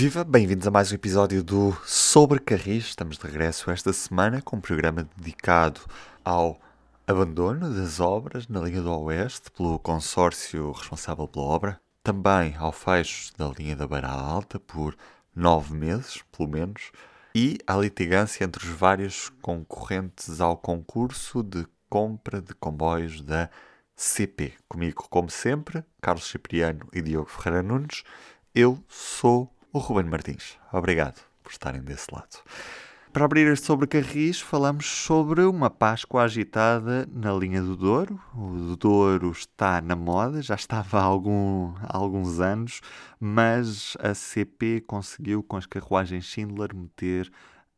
Viva, bem-vindos a mais um episódio do Sobre Carris. Estamos de regresso esta semana com um programa dedicado ao abandono das obras na linha do Oeste pelo consórcio responsável pela obra, também ao fecho da linha da Beira Alta por nove meses, pelo menos, e à litigância entre os vários concorrentes ao concurso de compra de comboios da CP. Comigo, como sempre, Carlos Cipriano e Diogo Ferreira Nunes. Eu sou o Ruben Martins. Obrigado por estarem desse lado. Para abrir este sobre Carris, falamos sobre uma Páscoa agitada na linha do Douro. O Douro está na moda, já estava há, algum, há alguns anos, mas a CP conseguiu, com as carruagens Schindler, meter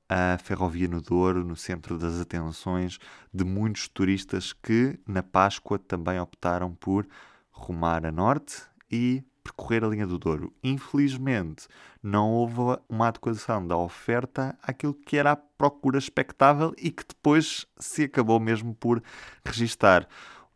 a ferrovia no Douro no centro das atenções de muitos turistas que, na Páscoa, também optaram por rumar a norte e percorrer a linha do Douro. Infelizmente, não houve uma adequação da oferta àquilo que era a procura expectável e que depois se acabou mesmo por registar,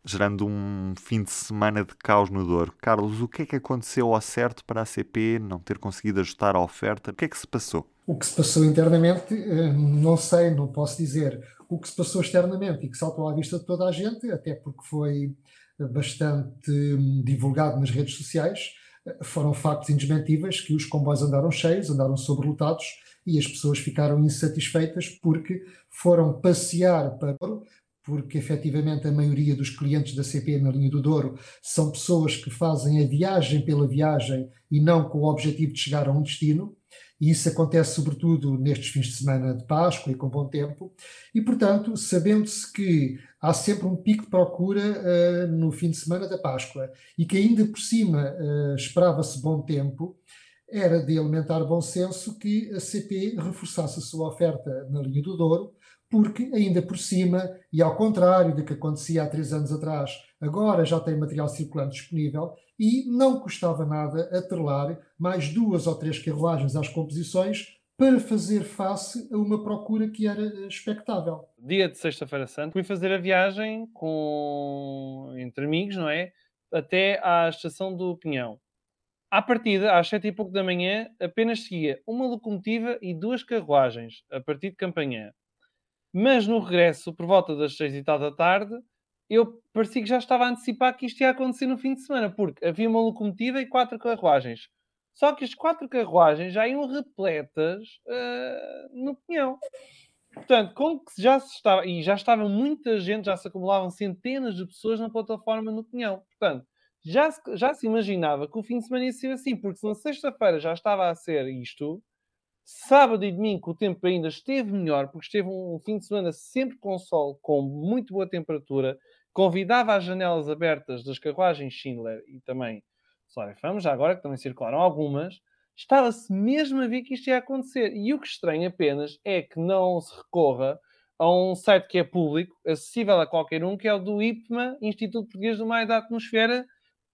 gerando um fim de semana de caos no Douro. Carlos, o que é que aconteceu ao certo para a CP não ter conseguido ajustar a oferta? O que é que se passou? O que se passou internamente, eh, não sei, não posso dizer. O que se passou externamente e que saltou à vista de toda a gente, até porque foi bastante hum, divulgado nas redes sociais, eh, foram factos indesmentíveis que os comboios andaram cheios, andaram sobrelotados e as pessoas ficaram insatisfeitas porque foram passear para porque efetivamente a maioria dos clientes da CP na linha do Douro são pessoas que fazem a viagem pela viagem e não com o objetivo de chegar a um destino. E isso acontece sobretudo nestes fins de semana de Páscoa e com bom tempo, e portanto, sabendo-se que há sempre um pico de procura uh, no fim de semana da Páscoa. E que ainda por cima uh, esperava-se bom tempo, era de elementar bom senso que a CP reforçasse a sua oferta na linha do Douro, porque ainda por cima, e ao contrário do que acontecia há três anos atrás, agora já tem material circulante disponível e não custava nada atrelar mais duas ou três carruagens às composições para fazer face a uma procura que era expectável. Dia de Sexta-feira Santa, fui fazer a viagem com entre amigos, não é? Até à estação do Pinhão. À partida, às sete e pouco da manhã, apenas seguia uma locomotiva e duas carruagens, a partir de Campanhã. Mas no regresso, por volta das seis e tal da tarde, eu parecia que já estava a antecipar que isto ia acontecer no fim de semana, porque havia uma locomotiva e quatro carruagens. Só que as quatro carruagens já iam repletas uh, no pinhão. Portanto, como que já se estava, e já estava muita gente, já se acumulavam centenas de pessoas na plataforma no pinhão. Portanto, já se, já se imaginava que o fim de semana ia ser assim, porque se na sexta-feira já estava a ser isto, sábado e domingo o tempo ainda esteve melhor, porque esteve um fim de semana sempre com sol, com muito boa temperatura, convidava as janelas abertas das carruagens Schindler e também Solar FM, já agora que também circularam algumas, estava-se mesmo a ver que isto ia acontecer. E o que estranho apenas é que não se recorra a um site que é público, acessível a qualquer um, que é o do IPMA, Instituto Português do Mar da Atmosfera,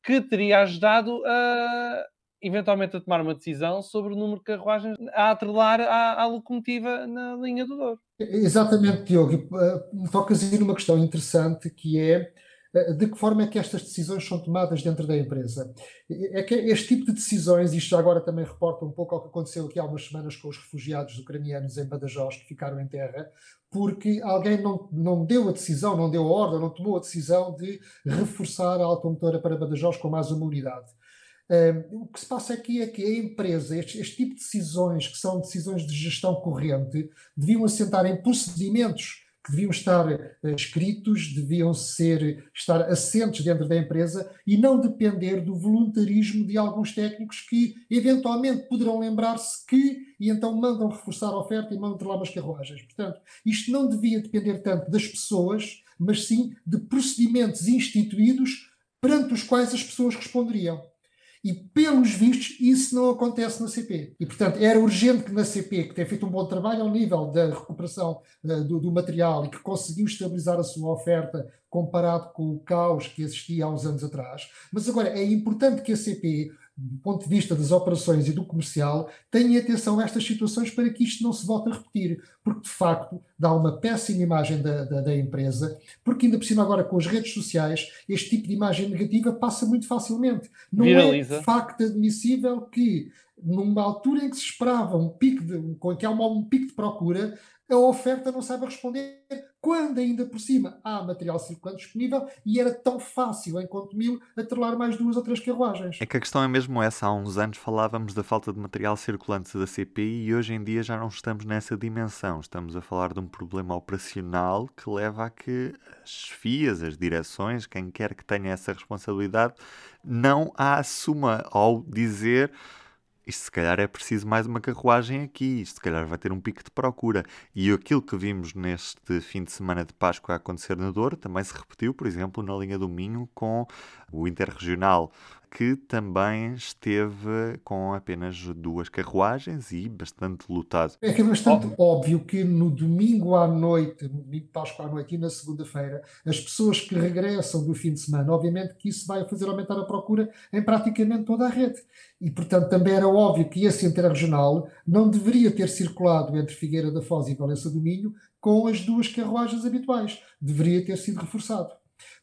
que teria ajudado a, eventualmente a tomar uma decisão sobre o número de carruagens a atrelar à, à locomotiva na linha do Douro. Exatamente, Diogo. Uh, tocas aí numa questão interessante que é de que forma é que estas decisões são tomadas dentro da empresa? É que este tipo de decisões, isto agora também reporta um pouco ao que aconteceu aqui há umas semanas com os refugiados ucranianos em Badajoz que ficaram em terra, porque alguém não, não deu a decisão, não deu a ordem, não tomou a decisão de reforçar a automotora para Badajoz com mais uma unidade o que se passa aqui é que a empresa, este, este, tipo de decisões, que são decisões de gestão corrente, deviam assentar em procedimentos que deviam estar uh, escritos, deviam ser, estar assentes dentro da empresa e não depender do voluntarismo de alguns técnicos que eventualmente poderão lembrar-se que e então mandam reforçar a oferta e mandam lá umas carruagens. Portanto, isto não devia depender tanto das pessoas, mas sim de procedimentos instituídos perante os quais as pessoas responderiam. E, pelos vistos, isso não acontece na CP. E, portanto, era urgente que na CP, que tem feito um bom trabalho ao nível da recuperação uh, do, do, material e que conseguiu estabilizar a sua oferta comparado com o caos que existia há uns anos atrás, mas agora é importante que a CP do ponto de vista das operações e do comercial, tenham atenção a estas situações para que isto não se volte a repetir, porque de facto dá uma péssima imagem da, da, da, empresa, porque ainda por cima agora com as redes sociais, este tipo de imagem negativa passa muito facilmente. Não é Viraliza. é de facto admissível que numa altura em que se esperava um pico de, com que há um pico de procura, a oferta não sabe responder quando ainda por cima há material circulante disponível e era tão fácil em Contomil atrelar mais duas ou três carruagens. É que a questão é mesmo essa. Há uns anos falávamos da falta de material circulante da CPI e hoje em dia já não estamos nessa dimensão. Estamos a falar de um problema operacional que leva a que as FIAs, as direções, quem quer que tenha essa responsabilidade, não a assuma ao dizer isto se calhar é preciso mais uma carruagem aqui, isto se calhar vai ter um pico de procura. E aquilo que vimos neste fim de semana de Páscoa a acontecer no Douro também se repetiu, por exemplo, na linha do Minho com o Interregional que também esteve com apenas duas carruagens e bastante lotado. É que é bastante oh. óbvio que no domingo à noite, no domingo de Páscoa à noite e na segunda-feira, as pessoas que regressam do fim de semana, obviamente que isso vai fazer aumentar a procura em praticamente toda a rede. E, portanto, também era óbvio que esse interregional não deveria ter circulado entre Figueira da Foz e Valença do Minho com as duas carruagens habituais. Deveria ter sido reforçado.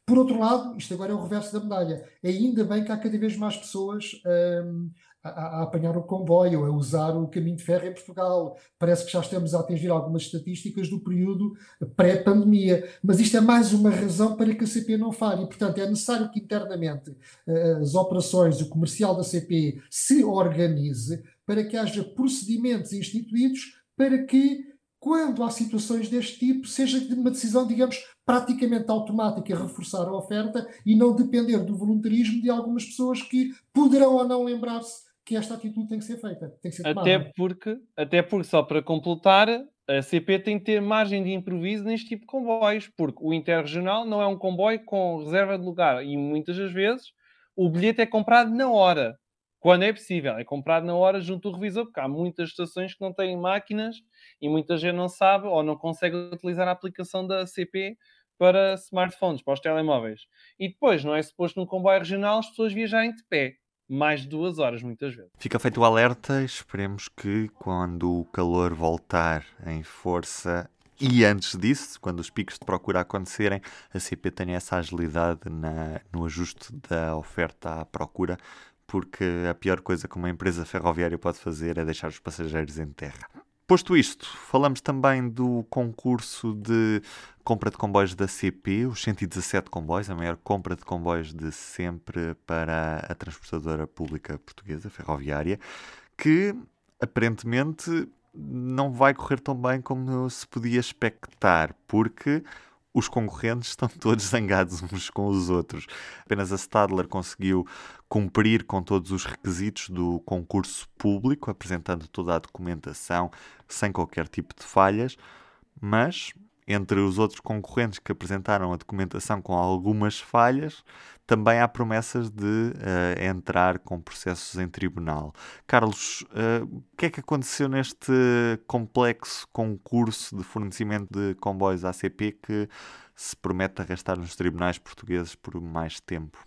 Por outro lado, isto agora é o reverso da medalha. Ainda bem que há cada vez mais pessoas um, a, a, apanhar o comboio, a usar o caminho de ferro em Portugal. Parece que já estamos a atingir algumas estatísticas do período pré-pandemia. Mas isto é mais uma razão para que a CP não fale. E, portanto, é necessário que internamente uh, as operações, o comercial da CP se organize para que haja procedimentos instituídos para que quando há situações deste tipo, seja de uma decisão, digamos, praticamente automática reforçar a oferta e não depender do voluntarismo de algumas pessoas que poderão ou não lembrar-se que esta atitude tem que ser feita, tem que ser tomada. Até porque, até porque, só para completar, a CP tem que ter margem de improviso neste tipo de comboios, porque o interregional não é um comboio com reserva de lugar e muitas das vezes o bilhete é comprado na hora, quando é possível, é comprado na hora junto do revisor, porque há muitas estações que não têm máquinas e muita gente não sabe ou não consegue utilizar a aplicação da CP para smartphones, para os telemóveis. E depois, não é suposto num comboio regional as pessoas viajarem de pé. Mais de duas horas, muitas vezes. Fica feito o alerta. Esperemos que quando o calor voltar em força e antes disso, quando os picos de procura acontecerem, a CP tenha essa agilidade na, no ajuste da oferta à procura, porque a pior coisa que uma empresa ferroviária pode fazer é deixar os passageiros em terra. Posto isto, falamos também do concurso de compra de comboios da CP, os 117 comboios, a maior compra de comboios de sempre para a transportadora pública portuguesa, ferroviária, que aparentemente não vai correr tão bem como se podia expectar, porque os concorrentes estão todos zangados uns com os outros. Apenas a Stadler conseguiu cumprir com todos os requisitos do concurso público, apresentando toda a documentação sem qualquer tipo de falhas, mas entre os outros concorrentes que apresentaram a documentação com algumas falhas, também há promessas de uh, entrar com processos em tribunal. Carlos, uh, o que é que aconteceu neste complexo concurso de fornecimento de comboios ACP que se promete arrastar nos tribunais portugueses por mais tempo?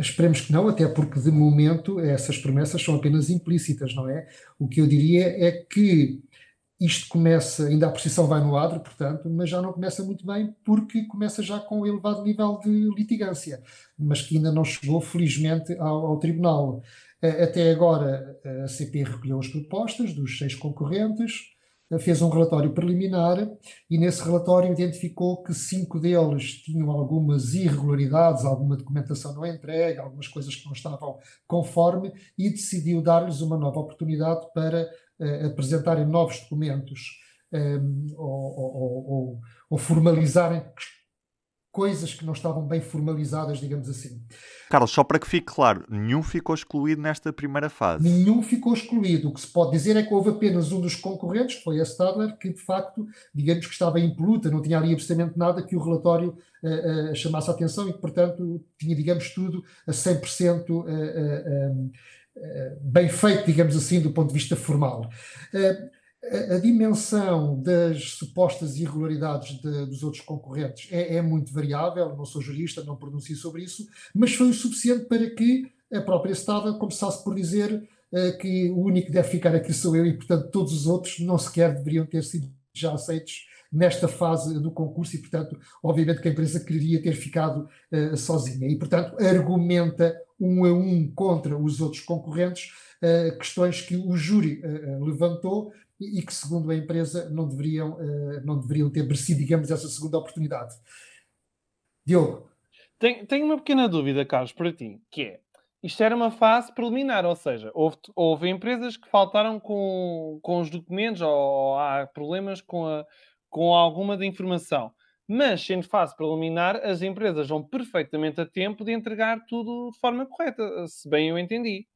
Esperemos que não, até porque de momento essas promessas são apenas implícitas, não é? O que eu diria é que isto começa, ainda a precisão vai no adro, portanto, mas já não começa muito bem porque começa já com um elevado nível de litigância, mas que ainda não chegou, felizmente, ao, ao tribunal. Até agora, a CP recolheu as propostas dos seis concorrentes, fez um relatório preliminar e nesse relatório identificou que cinco deles tinham algumas irregularidades, alguma documentação não entregue, algumas coisas que não estavam conforme e decidiu dar-lhes uma nova oportunidade para apresentarem novos documentos um, ehm, ou, ou, ou, ou, formalizarem coisas que não estavam bem formalizadas, digamos assim. Carlos, só para que fique claro, nenhum ficou excluído nesta primeira fase. Nenhum ficou excluído. O que se pode dizer é que houve apenas um dos concorrentes, foi a Stadler, que de facto, digamos que estava impoluta, não tinha ali absolutamente nada que o relatório uh, uh, chamasse a atenção e que, portanto, tinha, digamos, tudo a 100% uh, uh, bem feito, digamos assim, do ponto de vista formal. A, a dimensão das supostas irregularidades de, dos outros concorrentes é, é, muito variável, não sou jurista, não pronuncio sobre isso, mas foi o suficiente para que a própria Estado começasse por dizer uh, que o único que deve ficar aqui sou eu e, portanto, todos os outros não sequer deveriam ter sido já aceitos nesta fase do concurso e, portanto, obviamente que a empresa quereria ter ficado uh, sozinha e, portanto, argumenta um a um contra os outros concorrentes uh, questões que o júri uh, levantou e, e, que, segundo a empresa, não deveriam, não deveriam ter merecido, digamos, essa segunda oportunidade. Diogo. Tenho, tenho uma pequena dúvida, Carlos, para ti, que é, isto era uma fase preliminar, ou seja, houve, houve empresas que faltaram com, com os documentos ou, ou há problemas com a, com alguma da informação. Mas, sendo fase preliminar, as empresas vão perfeitamente a tempo de entregar tudo de forma correta, se bem eu entendi.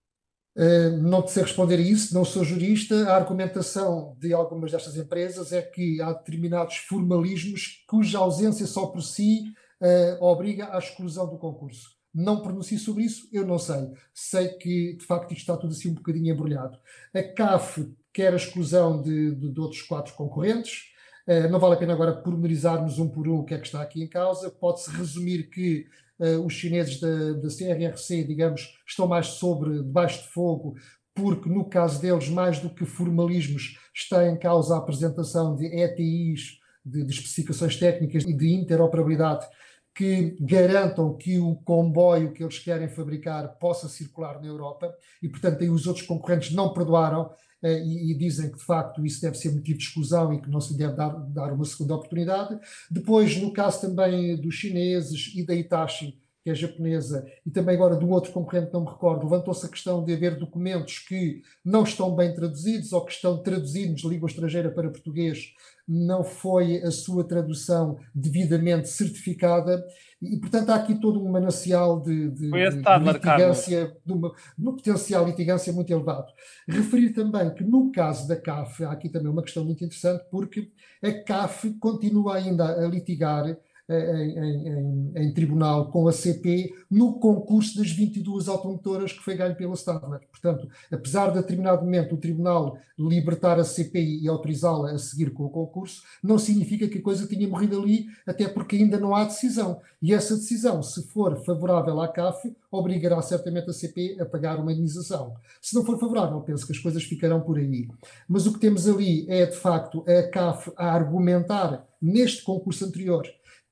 Uh, não te sei responder a isso, não sou jurista. A argumentação de algumas destas empresas é que há determinados formalismos cuja ausência só por si uh, obriga à exclusão do concurso. Não pronuncio sobre isso, eu não sei. Sei que, de facto, isto está tudo assim um bocadinho embrulhado. A CAF quer a exclusão de, de, de outros quatro concorrentes. Eh, não vale a pena agora pormenorizarmos um por um o que é que está aqui em causa. Pode-se resumir que uh, os chineses da, da CRRC, digamos, estão mais sobre, debaixo de fogo, porque no caso deles, mais do que formalismos, está em causa a apresentação de ETIs, de, de especificações técnicas e de interoperabilidade que garantam que o comboio que eles querem fabricar possa circular na Europa e, portanto, aí os outros concorrentes não perdoaram eh, e, e, dizem que de facto isso deve ser motivo de exclusão e que não se deve dar, dar uma segunda oportunidade. Depois, no caso também dos chineses e da Itachi, que é japonesa, e também agora do outro concorrente, não me recordo, levantou-se a questão de haver documentos que não estão bem traduzidos ou que estão traduzidos de língua estrangeira para português, não foi a sua tradução devidamente certificada, e portanto há aqui todo um manancial de, de, de, de litigância, de uma, uma potencial litigância muito elevado. Referir também que no caso da CAF, há aqui também uma questão muito interessante, porque a CAF continua ainda a litigar em, em, em, tribunal com a CP no concurso das 22 automotoras que foi ganho pela Stadler. Portanto, apesar de a determinado momento o tribunal libertar a CP e autorizá-la a seguir com o concurso, não significa que a coisa tenha morrido ali, até porque ainda não há decisão. E essa decisão, se for favorável à CAF, obrigará certamente a CP a pagar uma indenização. Se não for favorável, penso que as coisas ficarão por aí. Mas o que temos ali é, de facto, a CAF a argumentar neste concurso anterior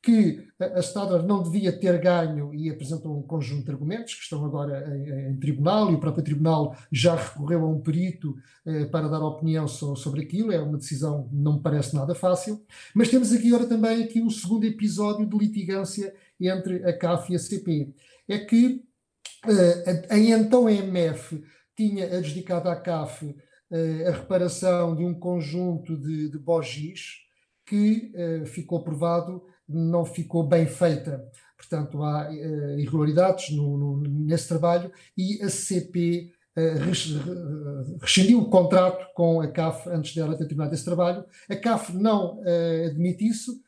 que a Stadler não devia ter ganho e apresentou um conjunto de argumentos que estão agora em, em tribunal e o próprio tribunal já recorreu a um perito eh, para dar opinião so, sobre aquilo. É uma decisão que não me parece nada fácil. Mas temos aqui agora também aqui um segundo episódio de litigância entre a CAF e a CP. É que eh, a, a então EMF tinha adjudicado à CAF eh, a reparação de um conjunto de, de bogis que eh, ficou provado não ficou bem feita. Portanto, há uh, irregularidades no, no, nesse trabalho e a CP uh, eh, rescindiu o contrato com a CAF antes dela ter terminado esse trabalho. A CAF não uh, admite isso,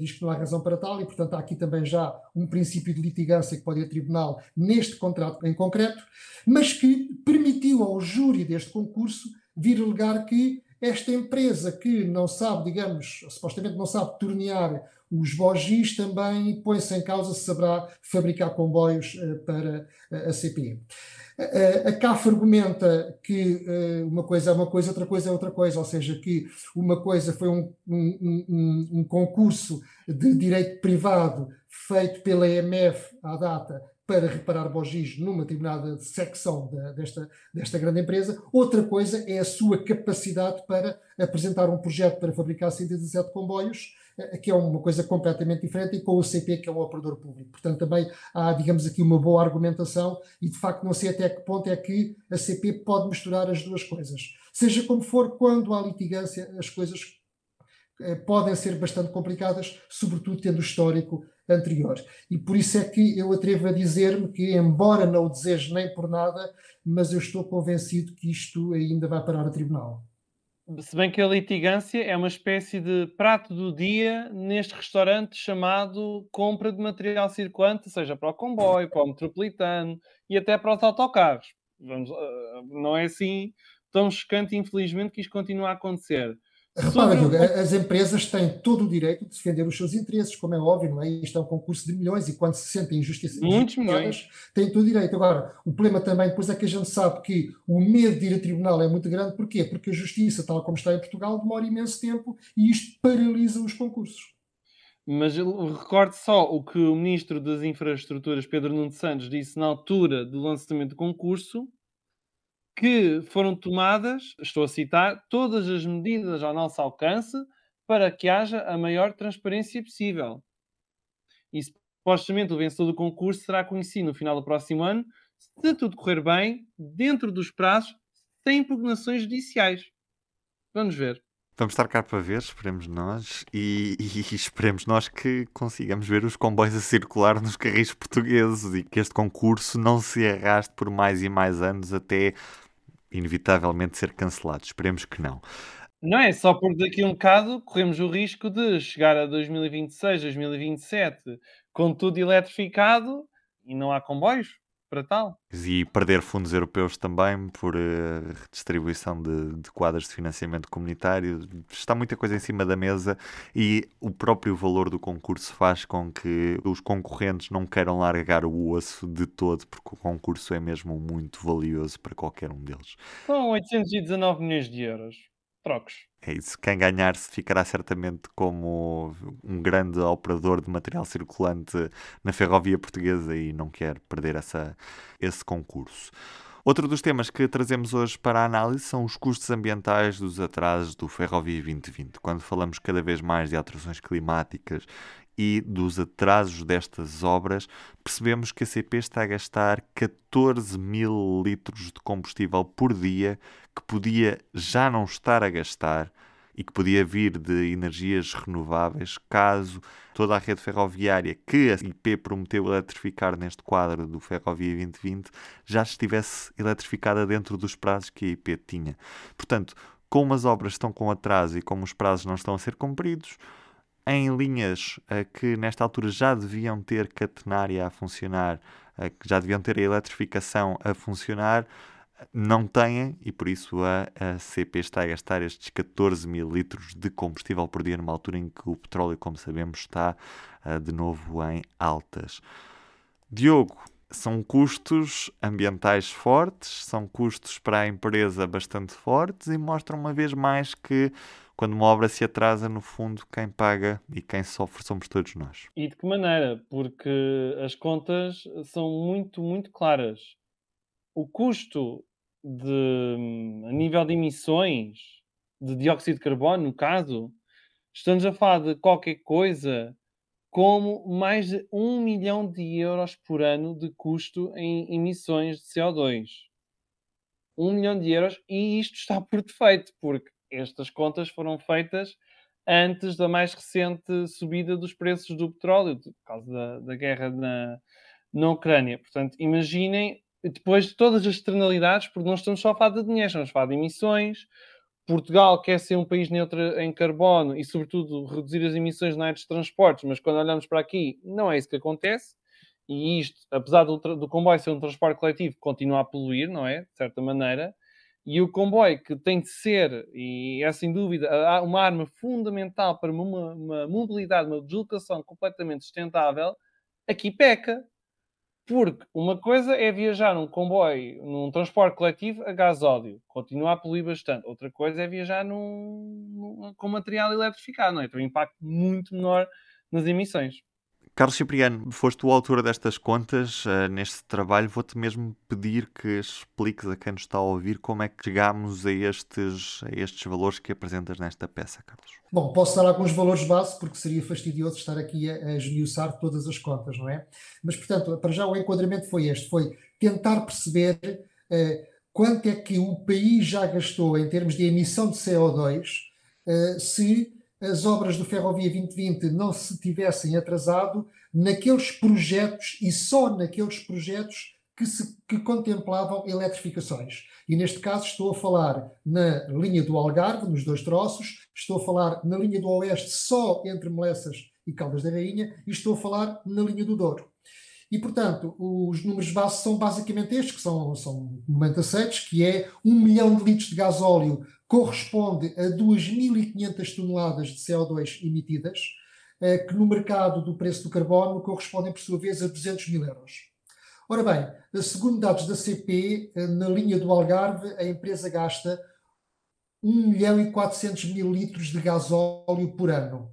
diz que não há razão para tal e, portanto, há aqui também já um princípio de litigância que pode ir a tribunal neste contrato em concreto, mas que permitiu ao júri deste concurso vir alegar que esta empresa que não sabe, digamos, supostamente não sabe tornear os bogis também põe-se em causa se saberá fabricar comboios uh, para a CP. Uh, a CAF argumenta que uma coisa é uma coisa, outra coisa é outra coisa, ou seja, que uma coisa foi um, um, um, um concurso de direito privado feito pela EMF à data para reparar bogis numa determinada secção da, desta, desta grande empresa. Outra coisa é a sua capacidade para apresentar um projeto para fabricar 117 comboios, eh, que é uma coisa completamente diferente, e com o CP, que é um operador público. Portanto, também há, digamos aqui, uma boa argumentação, e de facto não sei até que ponto é que a CP pode misturar as duas coisas. Seja como for, quando há litigância, as coisas eh, podem ser bastante complicadas, sobretudo tendo o histórico anterior. E por isso é que eu atrevo a dizer-me que, embora não o deseje nem por nada, mas eu estou convencido que isto ainda vai parar a tribunal. Se bem que a litigância é uma espécie de prato do dia neste restaurante chamado compra de material circulante, seja para o comboio, para o metropolitano e até para os autocarros. Vamos, uh, não é assim tão chocante, infelizmente, que isto continua a acontecer. Repara, Diogo, as empresas têm todo o direito de defender os seus interesses, como é óbvio, não é? Isto é um concurso de milhões e quando se sentem injustiçadas, Muitos milhões. têm todo o direito. Agora, o problema também depois é que a gente sabe que o medo de ir a tribunal é muito grande. Porquê? Porque a justiça, tal como está em Portugal, demora imenso tempo e isto paralisa os concursos. Mas recordo só o que o Ministro das Infraestruturas, Pedro Nuno Santos, disse na altura do lançamento do concurso, que foram tomadas, estou a citar, todas as medidas ao nosso alcance para que haja a maior transparência possível. E supostamente o vencedor do concurso será conhecido no final do próximo ano, se tudo correr bem, dentro dos prazos, sem impugnações judiciais. Vamos ver. Vamos estar cá para ver, esperemos nós, e, e, esperemos nós que consigamos ver os comboios a circular nos carris portugueses e que este concurso não se arraste por mais e mais anos até inevitavelmente ser cancelado. Esperemos que não. Não é só por daqui um bocado corremos o risco de chegar a 2026, 2027 com tudo eletrificado e não há comboios para tal. E perder fundos europeus também por uh, redistribuição de, de quadros de financiamento comunitário. Está muita coisa em cima da mesa e o próprio valor do concurso faz com que os concorrentes não queiram largar o osso de todo, porque o concurso é mesmo muito valioso para qualquer um deles. São 819 milhões de euros. Trocos. É isso. Quem ganhar se ficará certamente como um grande operador de material circulante na ferrovia portuguesa e não quer perder essa, esse concurso. Outro dos temas que trazemos hoje para a análise são os custos ambientais dos atrasos do Ferrovia 2020. Quando falamos cada vez mais de alterações climáticas e dos atrasos destas obras, percebemos que a CP está a gastar 14 mil litros de combustível por dia que podia já não estar a gastar e que podia vir de energias renováveis caso toda a rede ferroviária que a IP prometeu eletrificar neste quadro do Ferrovia 2020 já estivesse eletrificada dentro dos prazos que a IP tinha. Portanto, como as obras estão com atraso e como os prazos não estão a ser cumpridos, em linhas uh, que nesta altura já deviam ter catenária a funcionar, uh, que já deviam ter a eletrificação a funcionar, não têm e por isso a, a, CP está a gastar estes 14 mil litros de combustível por dia numa altura em que o petróleo, como sabemos, está uh, de novo em altas. Diogo, são custos ambientais fortes, são custos para a empresa bastante fortes e mostram uma vez mais que quando uma obra se atrasa, no fundo, quem paga e quem sofre somos todos nós. E de que maneira? Porque as contas são muito, muito claras. O custo de, a nível de emissões de dióxido de carbono, no caso, estamos a falar de qualquer coisa como mais de um milhão de euros por ano de custo em emissões de CO2. Um milhão de euros e isto está por defeito, porque estas contas foram feitas antes da mais recente subida dos preços do petróleo, por causa da, da guerra na, na Ucrânia. Portanto, imaginem depois de todas as externalidades, porque não estamos só a falar de dinheiro, estamos a falar de emissões. Portugal quer ser um país neutro em carbono e, sobretudo, reduzir as emissões na área dos transportes, mas quando olhamos para aqui, não é isso que acontece. E isto, apesar do, do comboio ser um transporte coletivo, continua a poluir, não é? De certa maneira. E o comboio, que tem de ser, e é sem dúvida, uma arma fundamental para uma, uma mobilidade, uma deslocação completamente sustentável, aqui peca. Porque uma coisa é viajar num comboio, num transporte coletivo a gasóleo, continua a poluir bastante. Outra coisa é viajar num, num, com material eletrificado, não é? Tem um impacto muito menor nas emissões. Carlos Cipriano, foste o autor destas contas uh, neste trabalho. Vou-te mesmo pedir que expliques a quem nos está a ouvir como é que chegámos a estes, a estes valores que apresentas nesta peça, Carlos. Bom, posso dar alguns valores base, porque seria fastidioso estar aqui a, a esmiuçar todas as contas, não é? Mas, portanto, para já o enquadramento foi este: foi tentar perceber uh, quanto é que o país já gastou em termos de emissão de CO2 uh, se as obras do Ferrovia 2020 não se tivessem atrasado naqueles projetos e só naqueles projetos que, se, que contemplavam eletrificações. E neste caso estou a falar na linha do Algarve, nos dois troços, estou a falar na linha do Oeste só entre Melessas e Caldas da Rainha e estou a falar na linha do Douro. E, portanto, os números base são basicamente estes, que são, são momento aceitos, que é um milhão de litros de gasóleo corresponde a 2.500 toneladas de CO2 emitidas, eh, que no mercado do preço do carbono correspondem, por sua vez, a 200 mil euros. Ora bem, segundo dados da CP, eh, na linha do Algarve, a empresa gasta 1 milhão e 400 mil litros de gasóleo por ano.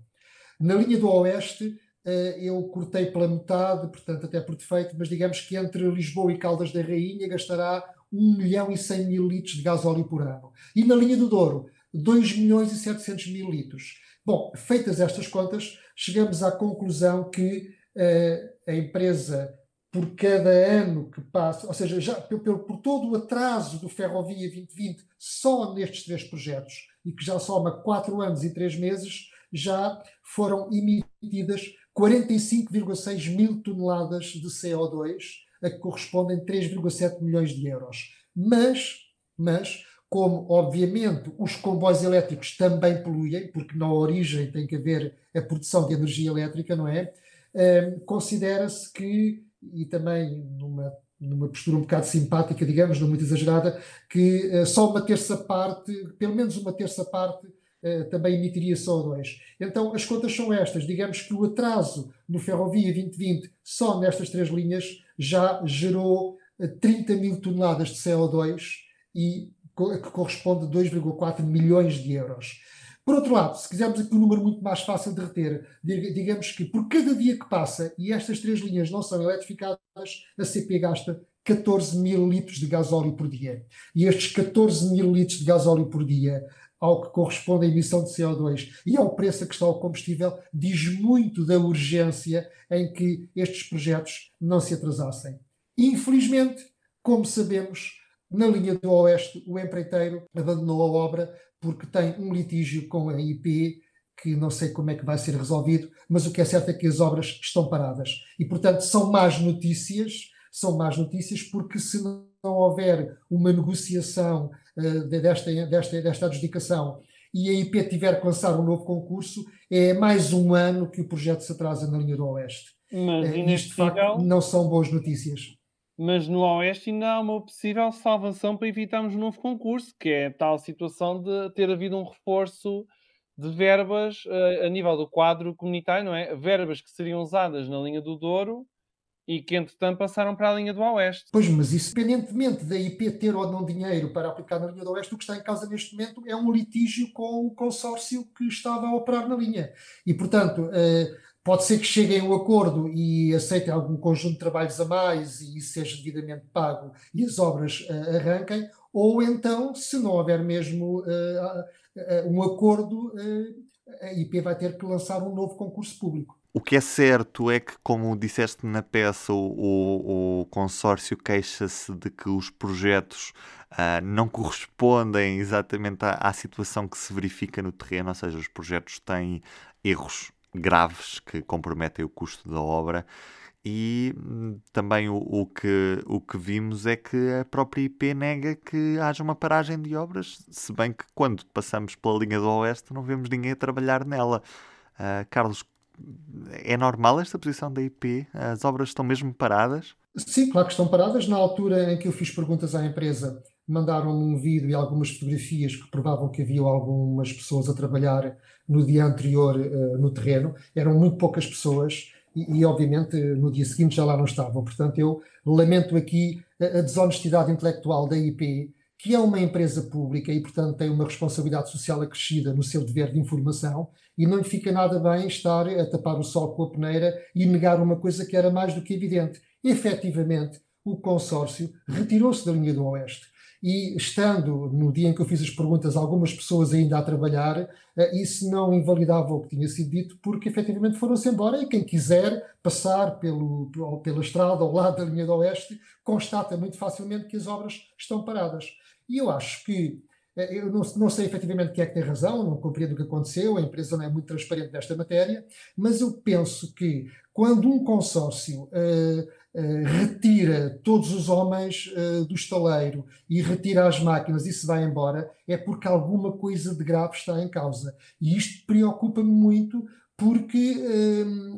Na linha do Oeste, eh, eu cortei pela metade, portanto, até por defeito, mas digamos que entre Lisboa e Caldas da Rainha gastará 1 milhão e 100 mil litros de gasóleo por ano. E na linha do Douro, 2 milhões e 700 mil litros. Bom, feitas estas contas, chegamos à conclusão que uh, a empresa, por cada ano que passa, ou seja, já por, por todo o atraso do Ferrovia 2020, só nestes três projetos, e que já soma 4 anos e 3 meses, já foram emitidas 45,6 mil toneladas de CO2, a que correspondem 3,7 milhões de euros. Mas, mas, como obviamente os comboios elétricos também poluem, porque na origem tem que haver a produção de energia elétrica, não é? Um, Considera-se que, e também numa, numa postura um bocado simpática, digamos, não muito exagerada, que uh, só uma terça parte, pelo menos uma terça parte, uh, também emitiria CO2. Então as contas são estas. Digamos que o atraso no Ferrovia 2020, só nestas três linhas, já gerou 30 eh, mil toneladas de CO2 e que corresponde a 2,4 milhões de euros. Por outro lado, se quisermos aqui um número muito mais fácil de reter, digamos que por cada dia que passa e estas três linhas não são eletrificadas, a CP gasta 14 mil litros de gasóleo por dia. E estes 14 mil litros de gasóleo por dia, ao que corresponde à emissão de CO2 e ao preço a que está o combustível, diz muito da urgência em que estes projetos não se atrasassem. Infelizmente, como sabemos, na linha do Oeste, o empreiteiro abandonou a obra porque tem um litígio com a IP que não sei como é que vai ser resolvido, mas o que é certo é que as obras estão paradas. E, portanto, são más notícias, são más notícias porque se não houver uma negociação uh, desta, desta, desta adjudicação e a IP tiver que lançar um novo concurso, é mais um ano que o projeto se atrasa na linha do Oeste. Mas, uh, isto, de facto, não são boas notícias mas no Oeste ainda há uma possível salvação para evitarmos um novo concurso, que é a tal situação de ter havido um reforço de verbas uh, a nível do quadro comunitário, não é? Verbas que seriam usadas na linha do Douro e que, entretanto, passaram para a linha do Oeste. Pois, mas independentemente da IP ter ou não dinheiro para aplicar na linha do Oeste, o que está em causa neste momento é um litígio com o consórcio que estava a operar na linha. E, portanto, uh, Pode ser que cheguem a um acordo e aceitem algum conjunto de trabalhos a mais e isso seja devidamente pago e as obras uh, arranquem, ou então, se não houver mesmo uh, um acordo, a IP vai ter que lançar um novo concurso público. O que é certo é que, como disseste na peça, o, o, consórcio queixa-se de que os projetos uh, não correspondem exatamente à, à, situação que se verifica no terreno, ou seja, os projetos têm erros graves que comprometem o custo da obra. E hum, também o, o, que, o que vimos é que a própria IP nega que haja uma paragem de obras, se bem que quando passamos pela linha do Oeste não vemos ninguém a trabalhar nela. Uh, Carlos, é normal esta posição da IP? As obras estão mesmo paradas? Sim, claro que estão paradas. Na altura em que eu fiz perguntas à empresa, mandaram-me um vídeo e algumas fotografias que provavam que havia algumas pessoas a trabalhar no dia anterior uh, no terreno. Eram muito poucas pessoas e, e, obviamente, no dia seguinte já lá não estavam. Portanto, eu lamento aqui a, a desonestidade intelectual da IP, que é uma empresa pública e, portanto, tem uma responsabilidade social acrescida no seu dever de informação e não fica nada bem estar a tapar o sol com a peneira e negar uma coisa que era mais do que evidente. Efetivamente, o consórcio retirou-se da linha do Oeste e estando no dia em que eu fiz as perguntas algumas pessoas ainda a trabalhar, eh, isso não invalidava o que tinha sido dito, porque efetivamente foram-se embora e quem quiser passar pelo, pela estrada ao lado da linha do oeste constata muito facilmente que as obras estão paradas. E eu acho que eh, eu não, não, sei efetivamente quem é que tem razão, não compreendo o que aconteceu, a empresa não é muito transparente nesta matéria, mas eu penso que quando um consórcio uh, retira todos os homens uh, do estaleiro e retira as máquinas e se vai embora, é porque alguma coisa de grave está em causa. E isto preocupa-me muito porque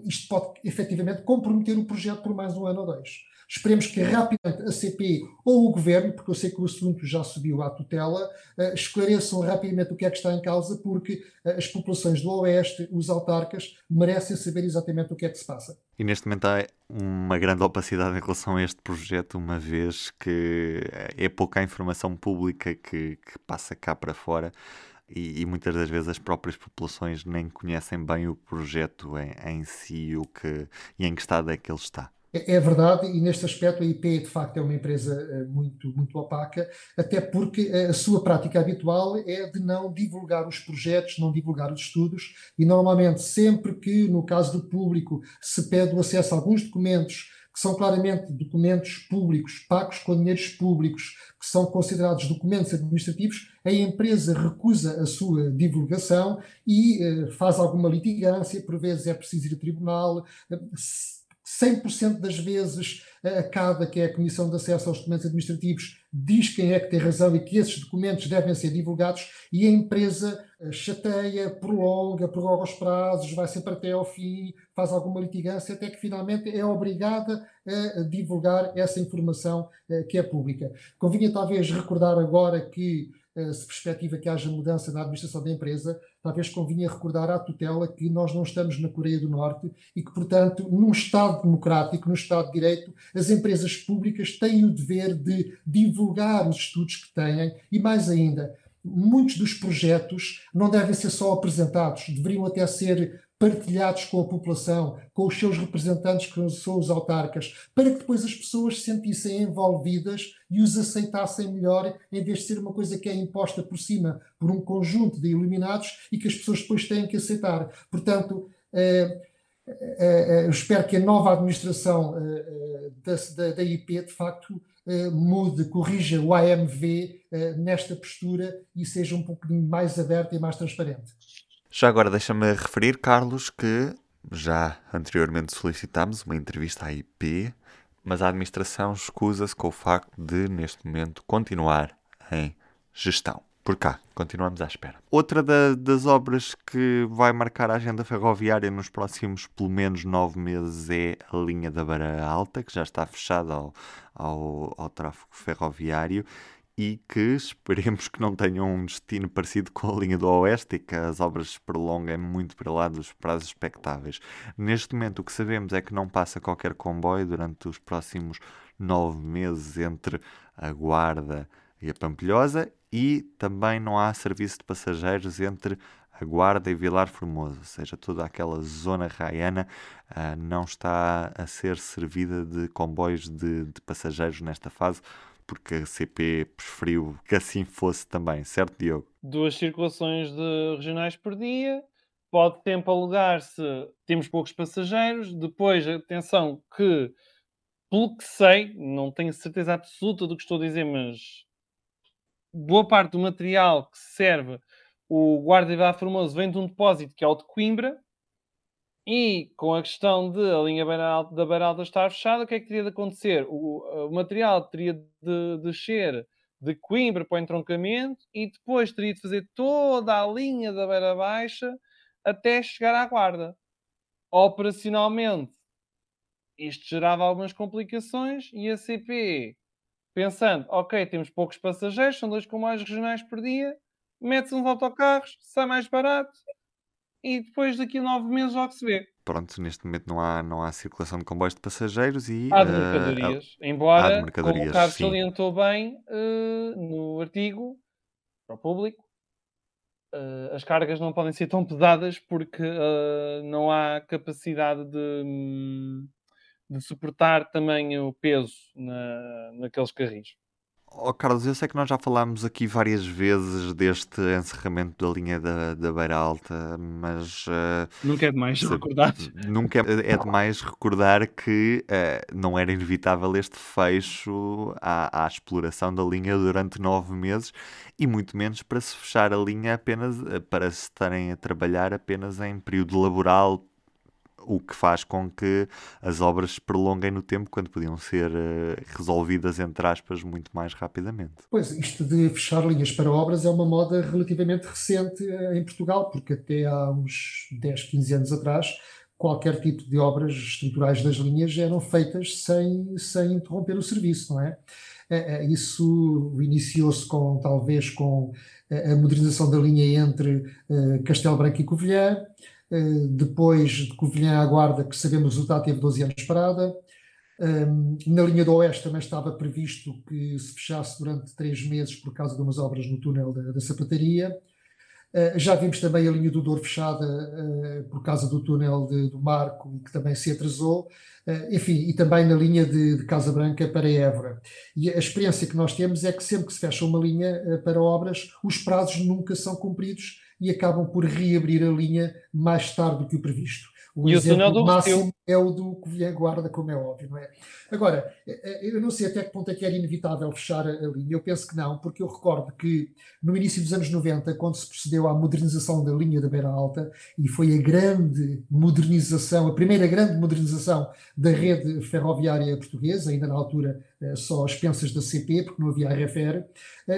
isto pode efetivamente comprometer o projeto por mais um ano ou dois. Esperemos que rapidamente a CP ou o Governo, porque eu sei que o assunto já subiu à tutela, uh, esclareçam rapidamente o que é que está em causa, porque uh, as populações do Oeste, os autarcas, merecem saber exatamente o que é que se passa. E neste momento há uma grande opacidade em relação a este projeto, uma vez que é pouca a informação pública que, que passa cá para fora e, e, muitas das vezes as próprias populações nem conhecem bem o projeto em, em si o que, e em que estado é que ele está. É, é verdade, e neste aspecto a IP de facto é uma empresa eh, muito, muito opaca, até porque a sua prática habitual é de não divulgar os projetos, não divulgar os estudos, e normalmente sempre que, no caso do público, se pede o acesso a alguns documentos que são claramente documentos públicos, pagos com dinheiros públicos, que são considerados documentos administrativos, a empresa recusa a sua divulgação e uh, faz alguma litigância, por vezes é preciso ir a tribunal. 100% das vezes a CADA, que é a Comissão de Acesso aos Documentos Administrativos, diz quem é que tem razão e que esses documentos devem ser divulgados e a empresa eh, chateia, prolonga, prorroga os prazos, vai sempre até ao fim, faz alguma litigância, até que finalmente é obrigada a divulgar essa informação eh, que é pública. Convinha talvez recordar agora que eh, se perspectiva que haja mudança na administração da empresa, talvez convinha recordar à tutela que nós não estamos na Coreia do Norte e que, portanto, num Estado democrático, num Estado de Direito, as empresas públicas têm o dever de divulgar os estudos que têm e, mais ainda, muitos dos projetos não devem ser só apresentados, deveriam até ser partilhados com a população, com os seus representantes, que são os autarcas, para que depois as pessoas se sentissem envolvidas e os aceitassem melhor, em vez de ser uma coisa que é imposta por cima por um conjunto de iluminados e que as pessoas depois têm que aceitar. Portanto, eh, eh, eh, eu espero que a nova administração da, da, IP, de facto, mude, corrija o AMV nesta postura e seja um pouquinho mais aberta e mais transparente. Já agora deixa-me referir, Carlos, que já anteriormente solicitámos uma entrevista à IP, mas a administração escusa-se com o facto de, neste momento, continuar em gestão. Por cá, continuamos à espera. Outra da, das obras que vai marcar a agenda ferroviária nos próximos pelo menos nove meses é a linha da Beira Alta, que já está fechada ao, ao, ao tráfego ferroviário e que esperemos que não tenham um destino parecido com a linha do Oeste e que as obras se prolonguem muito para lá dos prazos expectáveis. Neste momento, o que sabemos é que não passa qualquer comboio durante os próximos nove meses entre a Guarda e a Pampilhosa e também não há serviço de passageiros entre a Guarda e Vilar Formoso, ou seja, toda aquela zona raiana uh, não está a ser servida de comboios de, de passageiros nesta fase porque a CP preferiu que assim fosse também, certo, Diogo? Duas circulações de regionais por dia, pode tempo alugar se temos poucos passageiros. Depois, atenção, que pelo que sei, não tenho certeza absoluta do que estou a dizer, mas boa parte do material que serve o Guarda Formoso vem de um depósito que é o de Coimbra, e com a questão de a linha da Beira Alta estar fechada, o que é que teria de acontecer? O, o material teria de descer de Coimbra para o entroncamento e depois teria de fazer toda a linha da Beira Baixa até chegar à Guarda. Operacionalmente, isto gerava algumas complicações e a CP, pensando, ok, temos poucos passageiros, são dois comboios regionais por dia, mete-se uns autocarros, sai mais barato, e depois daqui a nove meses logo se vê. Pronto, neste momento não há, não há circulação de comboios de passageiros e. Há de eh, mercadorias. Uh, Embora, há de mercadorias, como o Carlos sim. salientou bem uh, no artigo, para o público, uh, as cargas não podem ser tão pesadas porque não há capacidade de, de suportar também o peso na, naqueles carris. Oh, Carlos, eu sei que nós já falámos aqui várias vezes deste encerramento da linha da, da Beira Alta, mas. Uh, nunca é demais recordar. Nunca é, é demais recordar que uh, não era inevitável este fecho à, à, exploração da linha durante nove meses e muito menos para se fechar a linha apenas eh, para se estarem a trabalhar apenas em período laboral o que faz com que as obras se prolonguem no tempo quando podiam ser uh, resolvidas, entre aspas, muito mais rapidamente. Pois, isto de fechar linhas para obras é uma moda relativamente recente uh, em Portugal, porque até há uns 10, 15 anos atrás, qualquer tipo de obras estruturais das linhas eram feitas sem, sem interromper o serviço, não é? Isso iniciou-se com, talvez, com a modernização da linha entre Castelo Branco e Covilhã, depois de Covilhã à Guarda, que sabemos o resultado, teve 12 anos parada, um, na linha do Oeste também estava previsto que se fechasse durante três meses por causa de umas obras no túnel da, da sapataria. Uh, já vimos também a linha do Douro fechada uh, por causa do túnel de, do Marco, que também se atrasou. Enfim, e também na linha de, de, Casa Branca para Évora. E a experiência que nós temos é que sempre que se fecha uma linha para obras, os prazos nunca são cumpridos e acabam por reabrir a linha mais tarde do que o previsto. O e o máximo é o do Covilhã Guarda, como é óbvio, não é? Agora, eh, eh, eu não sei até que ponto é que era inevitável fechar a linha, eu penso que não, porque eu recordo que no início dos anos 90, quando se procedeu à modernização da linha da Beira Alta, e foi a grande modernização, a primeira grande modernização da rede ferroviária portuguesa, ainda na altura eh, só as pensas da CP, porque não havia a RFR,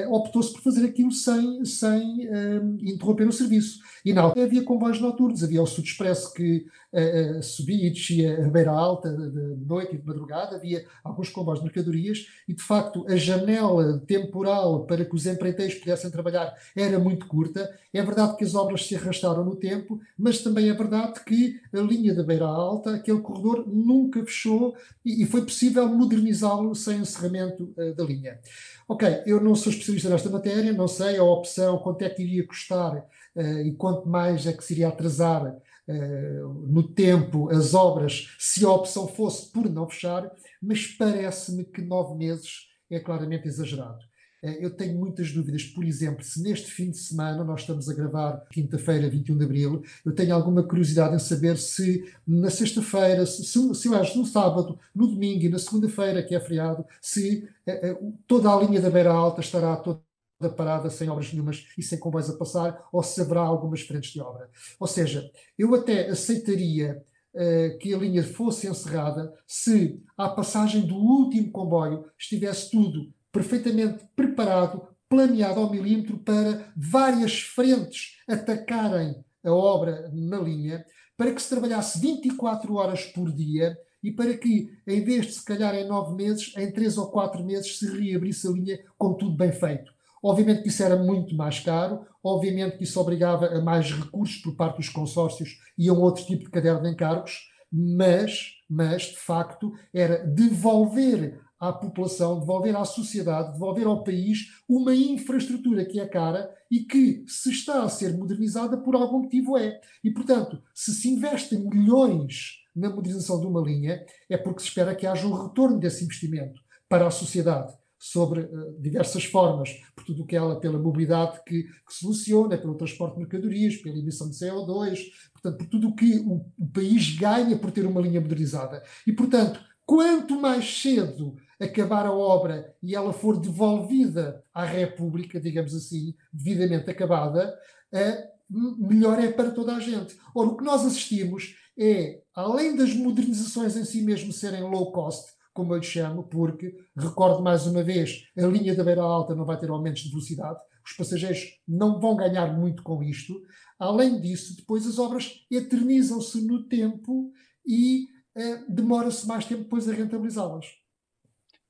optou-se por fazer aquilo sem, sem um, interromper o serviço. E na altura havia comboios noturnos, havia o Sud Expresso que uh, subia e descia a beira alta de noite e de madrugada, havia alguns comboios de mercadorias e, de facto, a janela temporal para que os empreiteiros pudessem trabalhar era muito curta. É verdade que as obras se arrastaram no tempo, mas também é verdade que a linha da beira alta, aquele corredor, nunca fechou e, foi possível modernizá-lo sem encerramento uh, da linha. Ok, eu não sou especialista nesta matéria, não sei a opção, quanto é que iria custar uh, e quanto mais é que se iria atrasar eh, no tempo as obras, se a opção fosse por não fechar, mas parece-me que nove meses é claramente exagerado. Eh, eu tenho muitas dúvidas, por exemplo, se neste fim de semana, nós estamos a gravar quinta-feira, 21 de abril, eu tenho alguma curiosidade em saber se na sexta-feira, se, se, se no sábado, no domingo e na segunda-feira, que é feriado, se eh, toda a linha da Beira Alta estará toda da parada sem obras nenhumas e sem comboios a passar, ou se haverá algumas frentes de obra. Ou seja, eu até aceitaria uh, que a linha fosse encerrada se à passagem do último comboio estivesse tudo perfeitamente preparado, planeado ao milímetro para várias frentes atacarem a obra na linha, para que se trabalhasse 24 horas por dia e para que, em vez de se calhar em nove meses, em três ou quatro meses se reabrisse a linha com tudo bem feito. Obviamente que isso era muito mais caro, obviamente que isso obrigava a mais recursos por parte dos consórcios e a um outro tipo de caderno de encargos, mas, mas de facto era devolver à população, devolver à sociedade, devolver ao país uma infraestrutura que é cara e que, se está a ser modernizada, por algum motivo é. E, portanto, se se investe milhões na modernização de uma linha, é porque se espera que haja um retorno desse investimento para a sociedade sobre uh, diversas formas, por tudo o que ela, pela mobilidade que, que soluciona, pelo transporte de mercadorias, pela emissão de CO2, portanto, por tudo o que o, o país ganha por ter uma linha modernizada. E, portanto, quanto mais cedo acabar a obra e ela for devolvida à República, digamos assim, devidamente acabada, uh, melhor é para toda a gente. Ora, o que nós assistimos é, além das modernizações em si mesmo serem low cost, como eu lhe chamo, porque, recordo mais uma vez, a linha da Beira Alta não vai ter aumentos de velocidade, os passageiros não vão ganhar muito com isto. Além disso, depois as obras eternizam-se no tempo e eh, demora-se mais tempo depois a rentabilizá-las.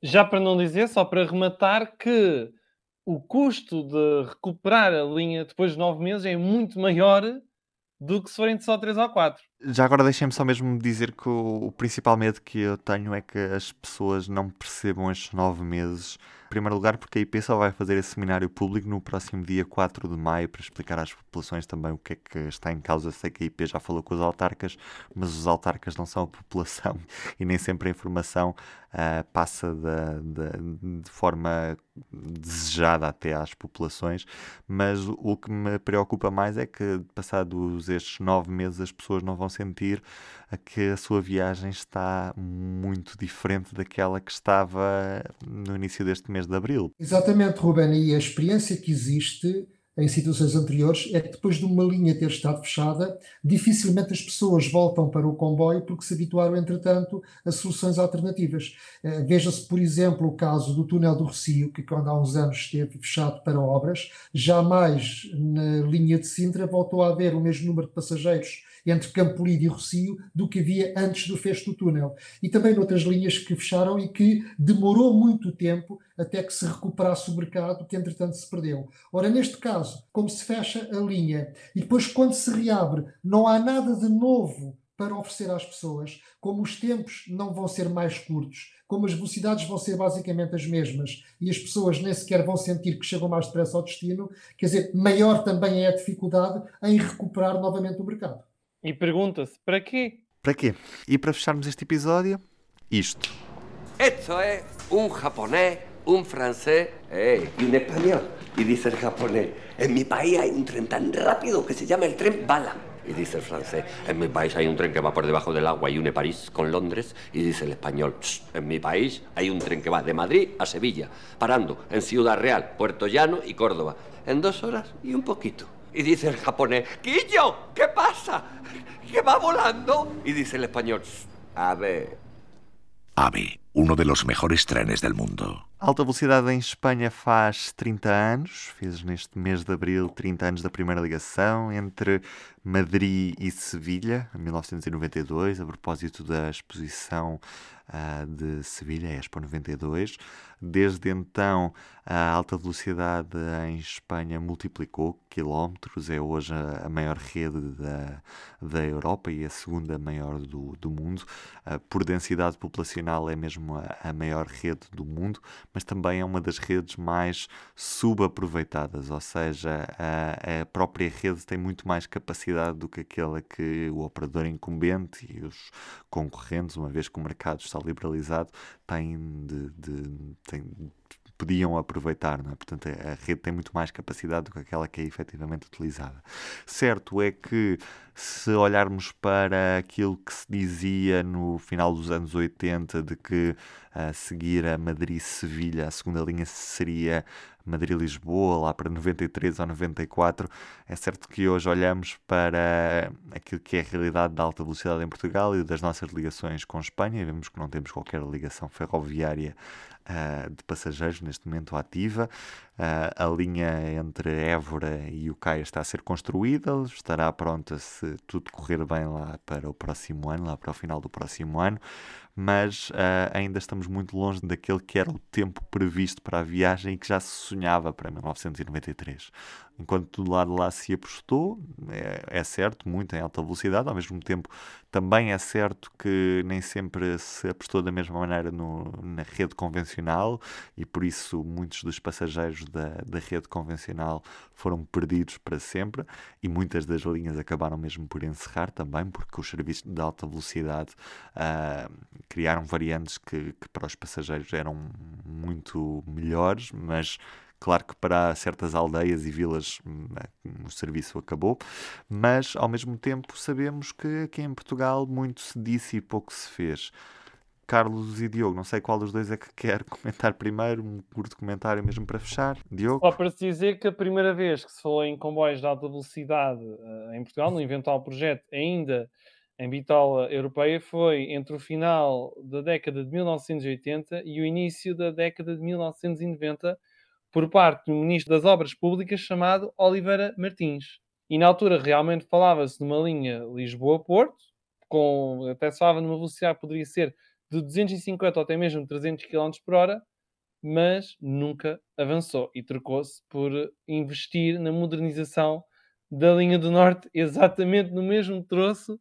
Já para não dizer, só para rematar, que o custo de recuperar a linha depois de nove meses é muito maior do que se forem só três ou quatro. Já agora deixem-me só mesmo dizer que o, o, principal medo que eu tenho é que as pessoas não percebam estes nove meses. Em primeiro lugar, porque a IP só vai fazer esse seminário público no próximo dia 4 de maio para explicar às populações também o que é que está em causa. Sei que a IP já falou com os autarcas, mas os autarcas não são a população e nem sempre a informação uh, passa de, de, de, forma desejada até às populações. Mas o que me preocupa mais é que, passados estes nove meses, as pessoas não vão sentir que a sua viagem está muito diferente daquela que estava no início deste mês de abril. Exatamente, Ruben, e a experiência que existe em situações anteriores é que depois de uma linha ter estado fechada, dificilmente as pessoas voltam para o comboio porque se habituaram, entretanto, a soluções alternativas. Eh, veja-se, por exemplo, o caso do túnel do Recio, que quando há uns anos esteve fechado para obras, jamais na linha de Sintra voltou a haver o mesmo número de passageiros entre Campolide e Rocio do que havia antes do fecho do túnel. E também noutras linhas que fecharam e que demorou muito tempo até que se recuperasse o mercado que entretanto se perdeu. Ora, neste caso, como se fecha a linha e depois quando se reabre não há nada de novo para oferecer às pessoas, como os tempos não vão ser mais curtos, como as velocidades vão ser basicamente as mesmas e as pessoas nem sequer vão sentir que chegam mais depressa ao destino, quer dizer, maior também é a dificuldade em recuperar novamente o mercado. E pergunta-se, para quê? Para quê? E para fecharmos este episódio, isto. Esto es un japonés, un francés eh, y un español. Y dice el japonés, en mi país hay un tren tan rápido que se llama el tren bala. Y dice el francés, en mi país hay un tren que va por debajo del agua y une París con Londres. Y dice el español, en mi país hay un tren que va de Madrid a Sevilla, parando en Ciudad Real, Puerto Llano y Córdoba, en dos horas y un poquito. Y dice el japonés, Quillo, ¿qué pasa? ¿Que va volando? Y dice el español, a ver. AVE, uno de los mejores trenes del mundo. Alta velocidade em Espanha faz 30 anos, fez neste mês de abril 30 anos da primeira ligação entre Madrid e Sevilha, em 1992, a propósito da exposição de Sevilha, Expo 92. Desde então, a alta velocidade em Espanha multiplicou quilómetros, é hoje a maior rede da, da Europa e a segunda maior do, do mundo. Por densidade populacional, é mesmo a, a maior rede do mundo, mas também é uma das redes mais subaproveitadas, ou seja, a, a própria rede tem muito mais capacidade do que aquela que o operador incumbente e os concorrentes, uma vez que o mercado está liberalizado, têm de, de têm, podiam aproveitar, não é? Portanto, a rede tem muito mais capacidade do que aquela que é efetivamente utilizada. Certo é que se olharmos para aquilo que se dizia no final dos anos 80 de que a seguir a Madrid-Sevilha a segunda linha seria Madrid-Lisboa, lá para 93 ou 94, é certo que hoje olhamos para aquilo que é a realidade da alta velocidade em Portugal e das nossas ligações com Espanha e vemos que não temos qualquer ligação ferroviária uh, de passageiros neste momento ativa. Uh, a linha entre Évora e o Caia está a ser construída, estará pronta se tudo correr bem lá para o próximo ano, lá para o final do próximo ano, mas uh, ainda estamos muito longe daquele que era o tempo previsto para a viagem e que já se sonhava para 1993 enquanto do lado lá se apostou, é, é, certo, muito em alta velocidade, ao mesmo tempo também é certo que nem sempre se apostou da mesma maneira no, na rede convencional e por isso muitos dos passageiros da, da rede convencional foram perdidos para sempre e muitas das linhas acabaram mesmo por encerrar também, porque os serviços de alta velocidade uh, criaram variantes que, que para os passageiros eram muito melhores, mas Claro que para certas aldeias e vilas hum, o serviço acabou, mas ao mesmo tempo sabemos que aqui em Portugal muito se disse e pouco se fez. Carlos e Diogo, não sei qual dos dois é que quer comentar primeiro, um curto comentário mesmo para fechar. Diogo? Só para se dizer que a primeira vez que se falou em comboios de alta velocidade uh, em Portugal, no eventual projeto ainda em bitola europeia, foi entre o final da década de 1980 e o início da década de 1990 por parte do Ministro das Obras Públicas chamado Oliveira Martins. E na altura realmente falava-se de uma linha Lisboa-Porto, com até se falava numa velocidade que poderia ser de 250 ou até mesmo 300 km por hora, mas nunca avançou e trocou-se por investir na modernização da linha do Norte, exatamente no mesmo troço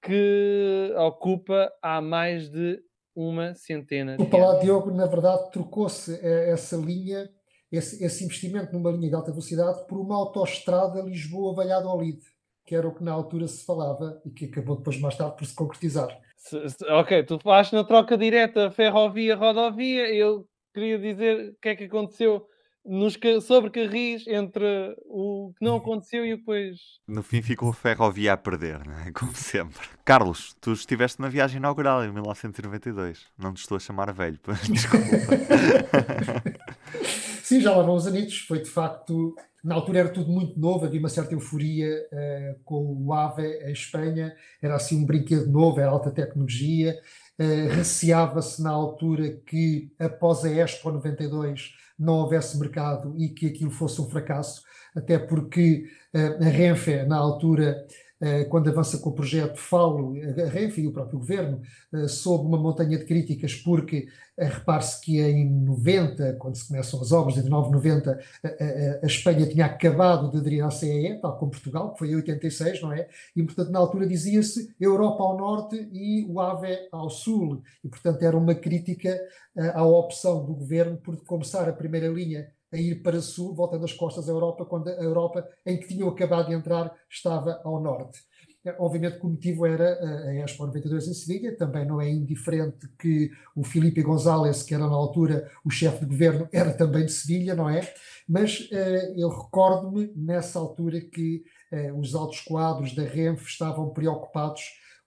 que ocupa há mais de uma centena de anos. O Palácio Diogo, na verdade, trocou-se eh, essa linha esse, esse investimento numa linha de alta velocidade por uma autoestrada Lisboa-Valladolid, que era o que na altura se falava e que acabou depois mais tarde por se concretizar. Se, se, ok, tu falaste na troca direta ferrovia-rodovia, eu queria dizer o que é que aconteceu nos sobre carris entre o que não aconteceu e o que depois. No fim ficou a ferrovia a perder, não é? Como sempre. Carlos, tu estiveste na viagem inaugural em 1992. Não te estou a chamar velho, mas desculpa. Sim, já lá vão os anitos. Foi de facto, na altura era tudo muito novo, havia uma certa euforia eh, com o AVE em Espanha. Era assim um brinquedo novo, era alta tecnologia. Eh, receava-se na altura que após a Expo 92 não houvesse mercado e que aquilo fosse um fracasso, até porque eh, a Renfe, na altura, quando avança com o projeto Falo, a Renfe e o próprio governo, eh, sob uma montanha de críticas, porque eh, repare-se que em 90, quando se começam as obras, em 990, a, Espanha tinha acabado de aderir à CEE, tal como Portugal, que foi em 86, não é? E, portanto, na altura dizia-se Europa ao norte e o AVE ao sul. E, portanto, era uma crítica eh, à opção do governo por começar a primeira linha a ir para sul, voltando as costas à Europa, quando a Europa, em que tinham acabado de entrar, estava ao norte. Obviamente que o motivo era a Expo 92 em Sevilha, também não é indiferente que o Filipe González, que era na altura o chefe de governo, era também de Sevilha, não é? Mas eh, eu recordo-me nessa altura que eh, os altos quadros da Renfe estavam preocupados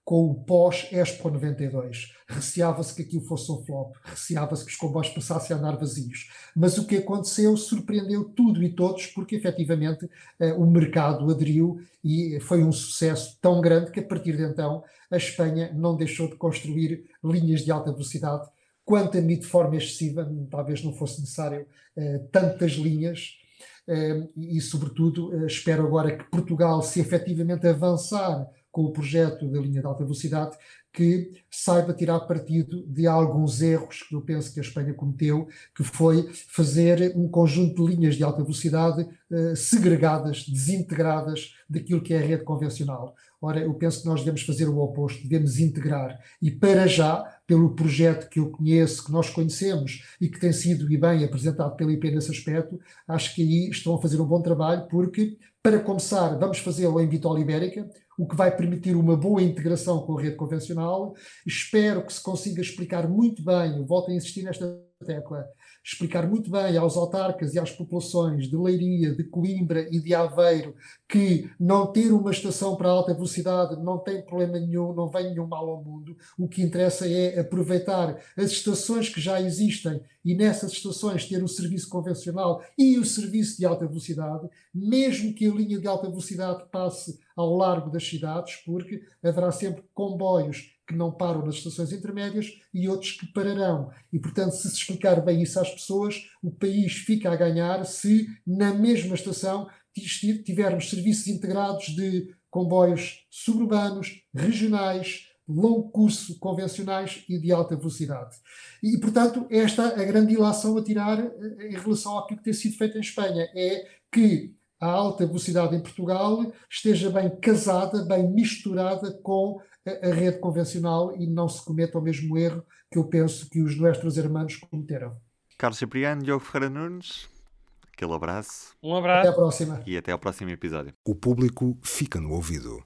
com o pós-Expo 92. Receava-se que aquilo fosse um flop, receava-se que os comboios passassem a andar vazios. Mas o que aconteceu surpreendeu tudo e todos, porque efetivamente eh, o mercado aderiu e foi um sucesso tão grande que a partir de então a Espanha não deixou de construir linhas de alta velocidade, quanto a mim de forma excessiva, talvez não fosse necessário eh, tantas linhas. Eh, e, sobretudo, espero agora que Portugal, se efetivamente avançar com o projeto da linha de alta velocidade, que saiba tirar partido de alguns erros que eu penso que a Espanha cometeu, que foi fazer um conjunto de linhas de alta velocidade eh, segregadas, desintegradas daquilo que é a rede convencional. Ora, eu penso que nós devemos fazer o oposto, devemos integrar. E para já, pelo projeto que eu conheço, que nós conhecemos e que tem sido e bem apresentado pela IP nesse aspecto, acho que aí estão a fazer um bom trabalho, porque, para começar, vamos fazê-lo em Vitória Ibérica, o que vai permitir uma boa integração com a rede convencional. Espero que se consiga explicar muito bem, volto a insistir nesta tecla, explicar muito bem aos autarcas e às populações de Leiria, de Coimbra e de Aveiro que não ter uma estação para alta velocidade não tem problema nenhum, não vem nenhum mal ao mundo. O que interessa é aproveitar as estações que já existem e nessas estações ter o serviço convencional e o serviço de alta velocidade, mesmo que a linha de alta velocidade passe ao largo das cidades, porque haverá sempre comboios que não param nas estações intermédias e outros que pararão. E, portanto, se se explicar bem isso às pessoas, o país fica a ganhar se na mesma estação tivermos serviços integrados de comboios suburbanos, regionais, longo curso convencionais e de alta velocidade. E, portanto, esta é a grande ilação a tirar em relação àquilo que tem sido feito em Espanha, é que a alta velocidade em Portugal esteja bem casada, bem misturada com a, rede convencional e não se cometa o mesmo erro que eu penso que os nossos irmãos cometeram. Carlos Cipriano, Diogo Ferreira Nunes, aquele abraço. Um Até abraço. a próxima. E até ao próximo episódio. O público fica no ouvido.